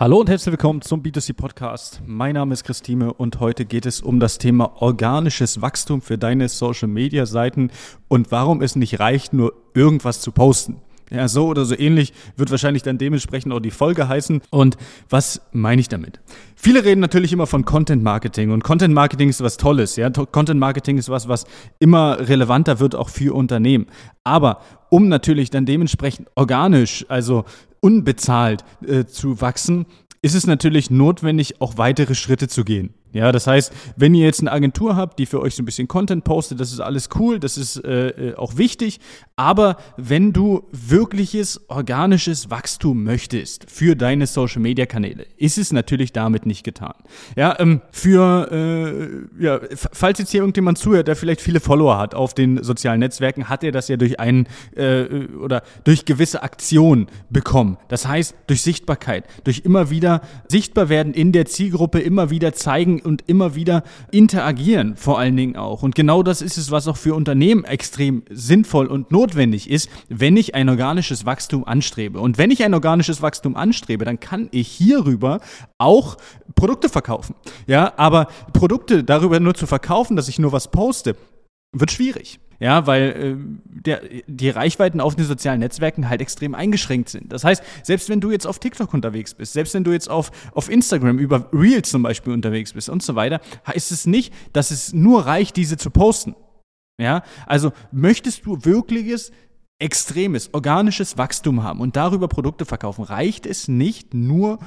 Hallo und herzlich willkommen zum B2C Podcast. Mein Name ist Christine und heute geht es um das Thema organisches Wachstum für deine Social Media Seiten und warum es nicht reicht, nur irgendwas zu posten. Ja, so oder so ähnlich wird wahrscheinlich dann dementsprechend auch die Folge heißen. Und was meine ich damit? Viele reden natürlich immer von Content Marketing und Content Marketing ist was Tolles. Ja, Content Marketing ist was, was immer relevanter wird auch für Unternehmen. Aber um natürlich dann dementsprechend organisch, also unbezahlt äh, zu wachsen, ist es natürlich notwendig, auch weitere Schritte zu gehen. Ja, das heißt, wenn ihr jetzt eine Agentur habt, die für euch so ein bisschen Content postet, das ist alles cool, das ist äh, äh, auch wichtig. Aber wenn du wirkliches organisches Wachstum möchtest für deine Social Media Kanäle, ist es natürlich damit nicht getan. Ja, ähm, für, äh, ja, falls jetzt hier irgendjemand zuhört, der vielleicht viele Follower hat auf den sozialen Netzwerken, hat er das ja durch einen äh, oder durch gewisse Aktionen bekommen. Das heißt, durch Sichtbarkeit, durch immer wieder sichtbar werden in der Zielgruppe, immer wieder zeigen, und immer wieder interagieren, vor allen Dingen auch. Und genau das ist es, was auch für Unternehmen extrem sinnvoll und notwendig ist, wenn ich ein organisches Wachstum anstrebe. Und wenn ich ein organisches Wachstum anstrebe, dann kann ich hierüber auch Produkte verkaufen. Ja, aber Produkte darüber nur zu verkaufen, dass ich nur was poste, wird schwierig. Ja, weil äh, der, die Reichweiten auf den sozialen Netzwerken halt extrem eingeschränkt sind. Das heißt, selbst wenn du jetzt auf TikTok unterwegs bist, selbst wenn du jetzt auf, auf Instagram über Reels zum Beispiel unterwegs bist und so weiter, heißt es nicht, dass es nur reicht, diese zu posten. Ja, also möchtest du wirkliches extremes, organisches Wachstum haben und darüber Produkte verkaufen, reicht es nicht nur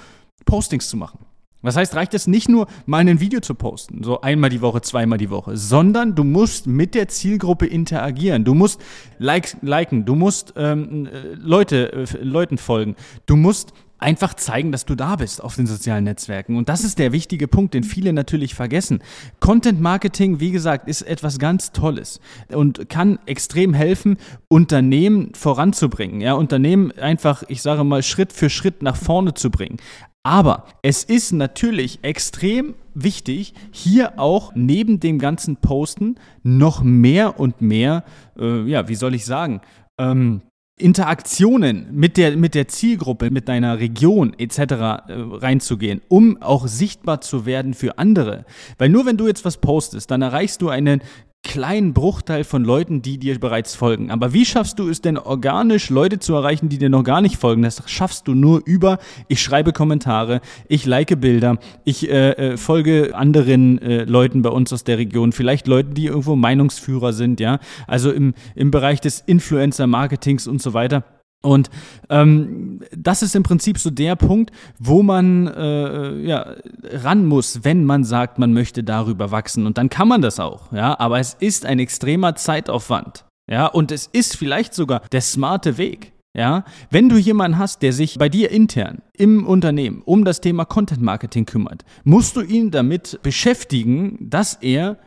Postings zu machen. Was heißt, reicht es nicht nur, mal ein Video zu posten, so einmal die Woche, zweimal die Woche, sondern du musst mit der Zielgruppe interagieren. Du musst like, liken, du musst ähm, Leute, äh, Leuten folgen, du musst einfach zeigen, dass du da bist auf den sozialen Netzwerken. Und das ist der wichtige Punkt, den viele natürlich vergessen. Content Marketing, wie gesagt, ist etwas ganz Tolles und kann extrem helfen, Unternehmen voranzubringen. Ja, Unternehmen einfach, ich sage mal, Schritt für Schritt nach vorne zu bringen. Aber es ist natürlich extrem wichtig, hier auch neben dem ganzen Posten noch mehr und mehr, äh, ja, wie soll ich sagen, ähm, Interaktionen mit der, mit der Zielgruppe, mit deiner Region etc. Äh, reinzugehen, um auch sichtbar zu werden für andere. Weil nur wenn du jetzt was postest, dann erreichst du einen kleinen Bruchteil von Leuten, die dir bereits folgen. Aber wie schaffst du es denn organisch, Leute zu erreichen, die dir noch gar nicht folgen? Das schaffst du nur über, ich schreibe Kommentare, ich like Bilder, ich äh, äh, folge anderen äh, Leuten bei uns aus der Region, vielleicht Leuten, die irgendwo Meinungsführer sind, ja. Also im, im Bereich des Influencer-Marketings und so weiter. Und ähm, das ist im Prinzip so der Punkt, wo man äh, ja, ran muss, wenn man sagt, man möchte darüber wachsen. Und dann kann man das auch, ja. Aber es ist ein extremer Zeitaufwand, ja. Und es ist vielleicht sogar der smarte Weg. Ja, wenn du jemanden hast, der sich bei dir intern im Unternehmen um das Thema Content Marketing kümmert, musst du ihn damit beschäftigen, dass er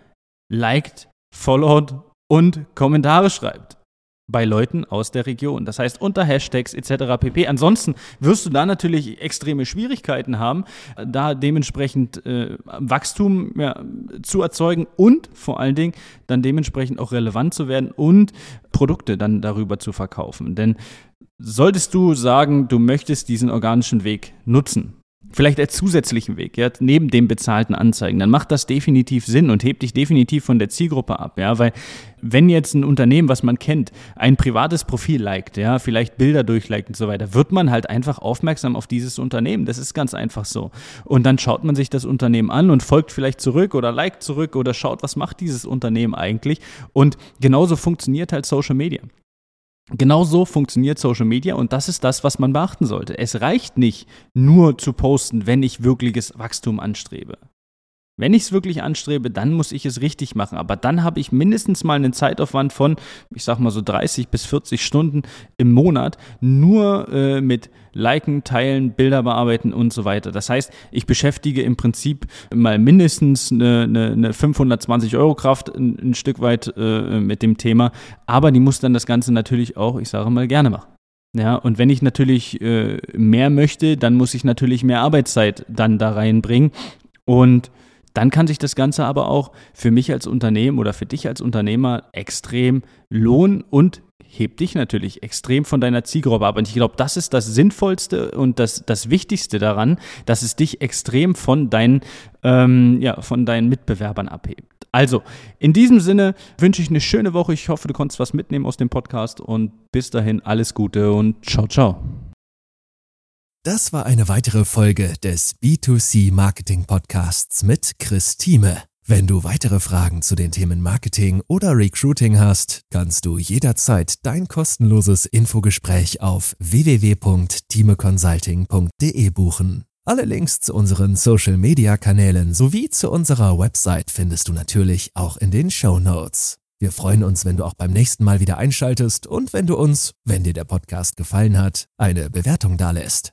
liked, followed und Kommentare schreibt bei Leuten aus der Region. Das heißt unter Hashtags etc. pp. Ansonsten wirst du da natürlich extreme Schwierigkeiten haben, da dementsprechend äh, Wachstum ja, zu erzeugen und vor allen Dingen dann dementsprechend auch relevant zu werden und Produkte dann darüber zu verkaufen. Denn solltest du sagen, du möchtest diesen organischen Weg nutzen, vielleicht als zusätzlichen Weg, ja, neben dem bezahlten Anzeigen, dann macht das definitiv Sinn und hebt dich definitiv von der Zielgruppe ab, ja, weil wenn jetzt ein Unternehmen, was man kennt, ein privates Profil liked, ja, vielleicht Bilder durchliked und so weiter, wird man halt einfach aufmerksam auf dieses Unternehmen. Das ist ganz einfach so. Und dann schaut man sich das Unternehmen an und folgt vielleicht zurück oder liked zurück oder schaut, was macht dieses Unternehmen eigentlich. Und genauso funktioniert halt Social Media. Genau so funktioniert Social Media und das ist das, was man beachten sollte. Es reicht nicht nur zu posten, wenn ich wirkliches Wachstum anstrebe. Wenn ich es wirklich anstrebe, dann muss ich es richtig machen. Aber dann habe ich mindestens mal einen Zeitaufwand von, ich sag mal so 30 bis 40 Stunden im Monat nur äh, mit Liken, Teilen, Bilder bearbeiten und so weiter. Das heißt, ich beschäftige im Prinzip mal mindestens eine, eine, eine 520 Euro Kraft ein, ein Stück weit äh, mit dem Thema. Aber die muss dann das Ganze natürlich auch, ich sage mal, gerne machen. Ja, und wenn ich natürlich äh, mehr möchte, dann muss ich natürlich mehr Arbeitszeit dann da reinbringen. Und dann kann sich das Ganze aber auch für mich als Unternehmen oder für dich als Unternehmer extrem lohnen und hebt dich natürlich extrem von deiner Zielgruppe ab. Und ich glaube, das ist das Sinnvollste und das, das Wichtigste daran, dass es dich extrem von deinen, ähm, ja, von deinen Mitbewerbern abhebt. Also, in diesem Sinne wünsche ich eine schöne Woche. Ich hoffe, du konntest was mitnehmen aus dem Podcast und bis dahin alles Gute und ciao, ciao. Das war eine weitere Folge des B2C Marketing Podcasts mit Chris Thieme. Wenn du weitere Fragen zu den Themen Marketing oder Recruiting hast, kannst du jederzeit dein kostenloses Infogespräch auf www.timeconsulting.de buchen. Alle Links zu unseren Social-Media-Kanälen sowie zu unserer Website findest du natürlich auch in den Show Notes. Wir freuen uns, wenn du auch beim nächsten Mal wieder einschaltest und wenn du uns, wenn dir der Podcast gefallen hat, eine Bewertung dalässt.